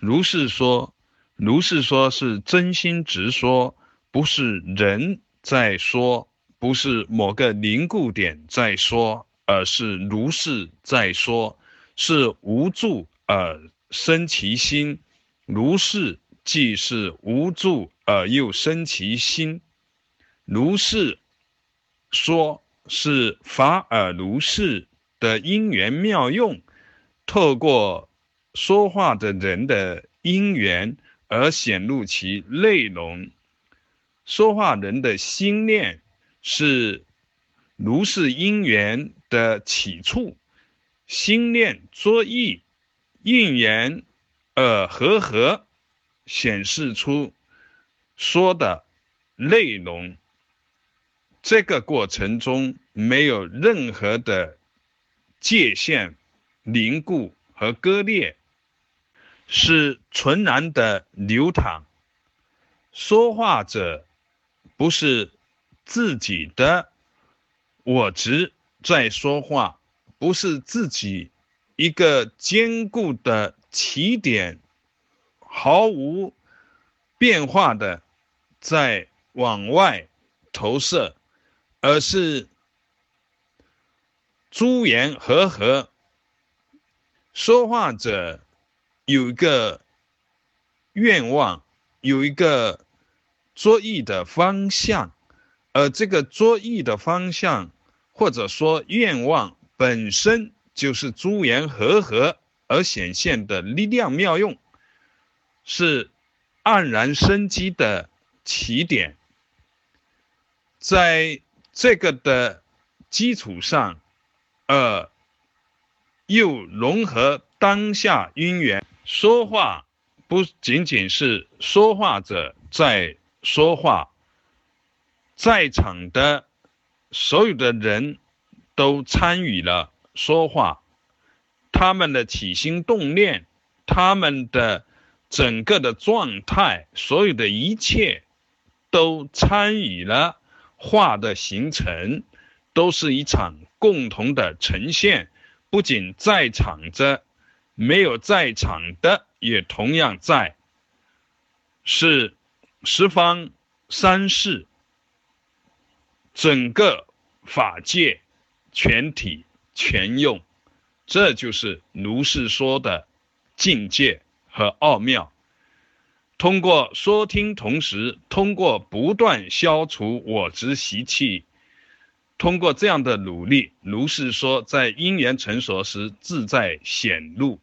如是说，如是说是真心直说，不是人在说，不是某个凝固点在说，而是如是在说，是无助而生其心，如是即是无助而又生其心，如是说是法尔如是的因缘妙用，透过。说话的人的因缘而显露其内容，说话人的心念是如是因缘的起处，心念作意，应言而和合，显示出说的内容。这个过程中没有任何的界限凝固和割裂。是纯然的流淌。说话者不是自己的我执在说话，不是自己一个坚固的起点，毫无变化的在往外投射，而是诸言和合。说话者。有一个愿望，有一个作意的方向，而这个作意的方向，或者说愿望本身就是诸缘和合而显现的力量妙用，是黯然生机的起点。在这个的基础上，呃，又融合当下因缘。说话不仅仅是说话者在说话，在场的所有的人都参与了说话，他们的起心动念，他们的整个的状态，所有的一切都参与了话的形成，都是一场共同的呈现，不仅在场着。没有在场的也同样在，是十方三世整个法界全体全用，这就是如是说的境界和奥妙。通过说听，同时通过不断消除我执习气，通过这样的努力，如是说在因缘成熟时自在显露。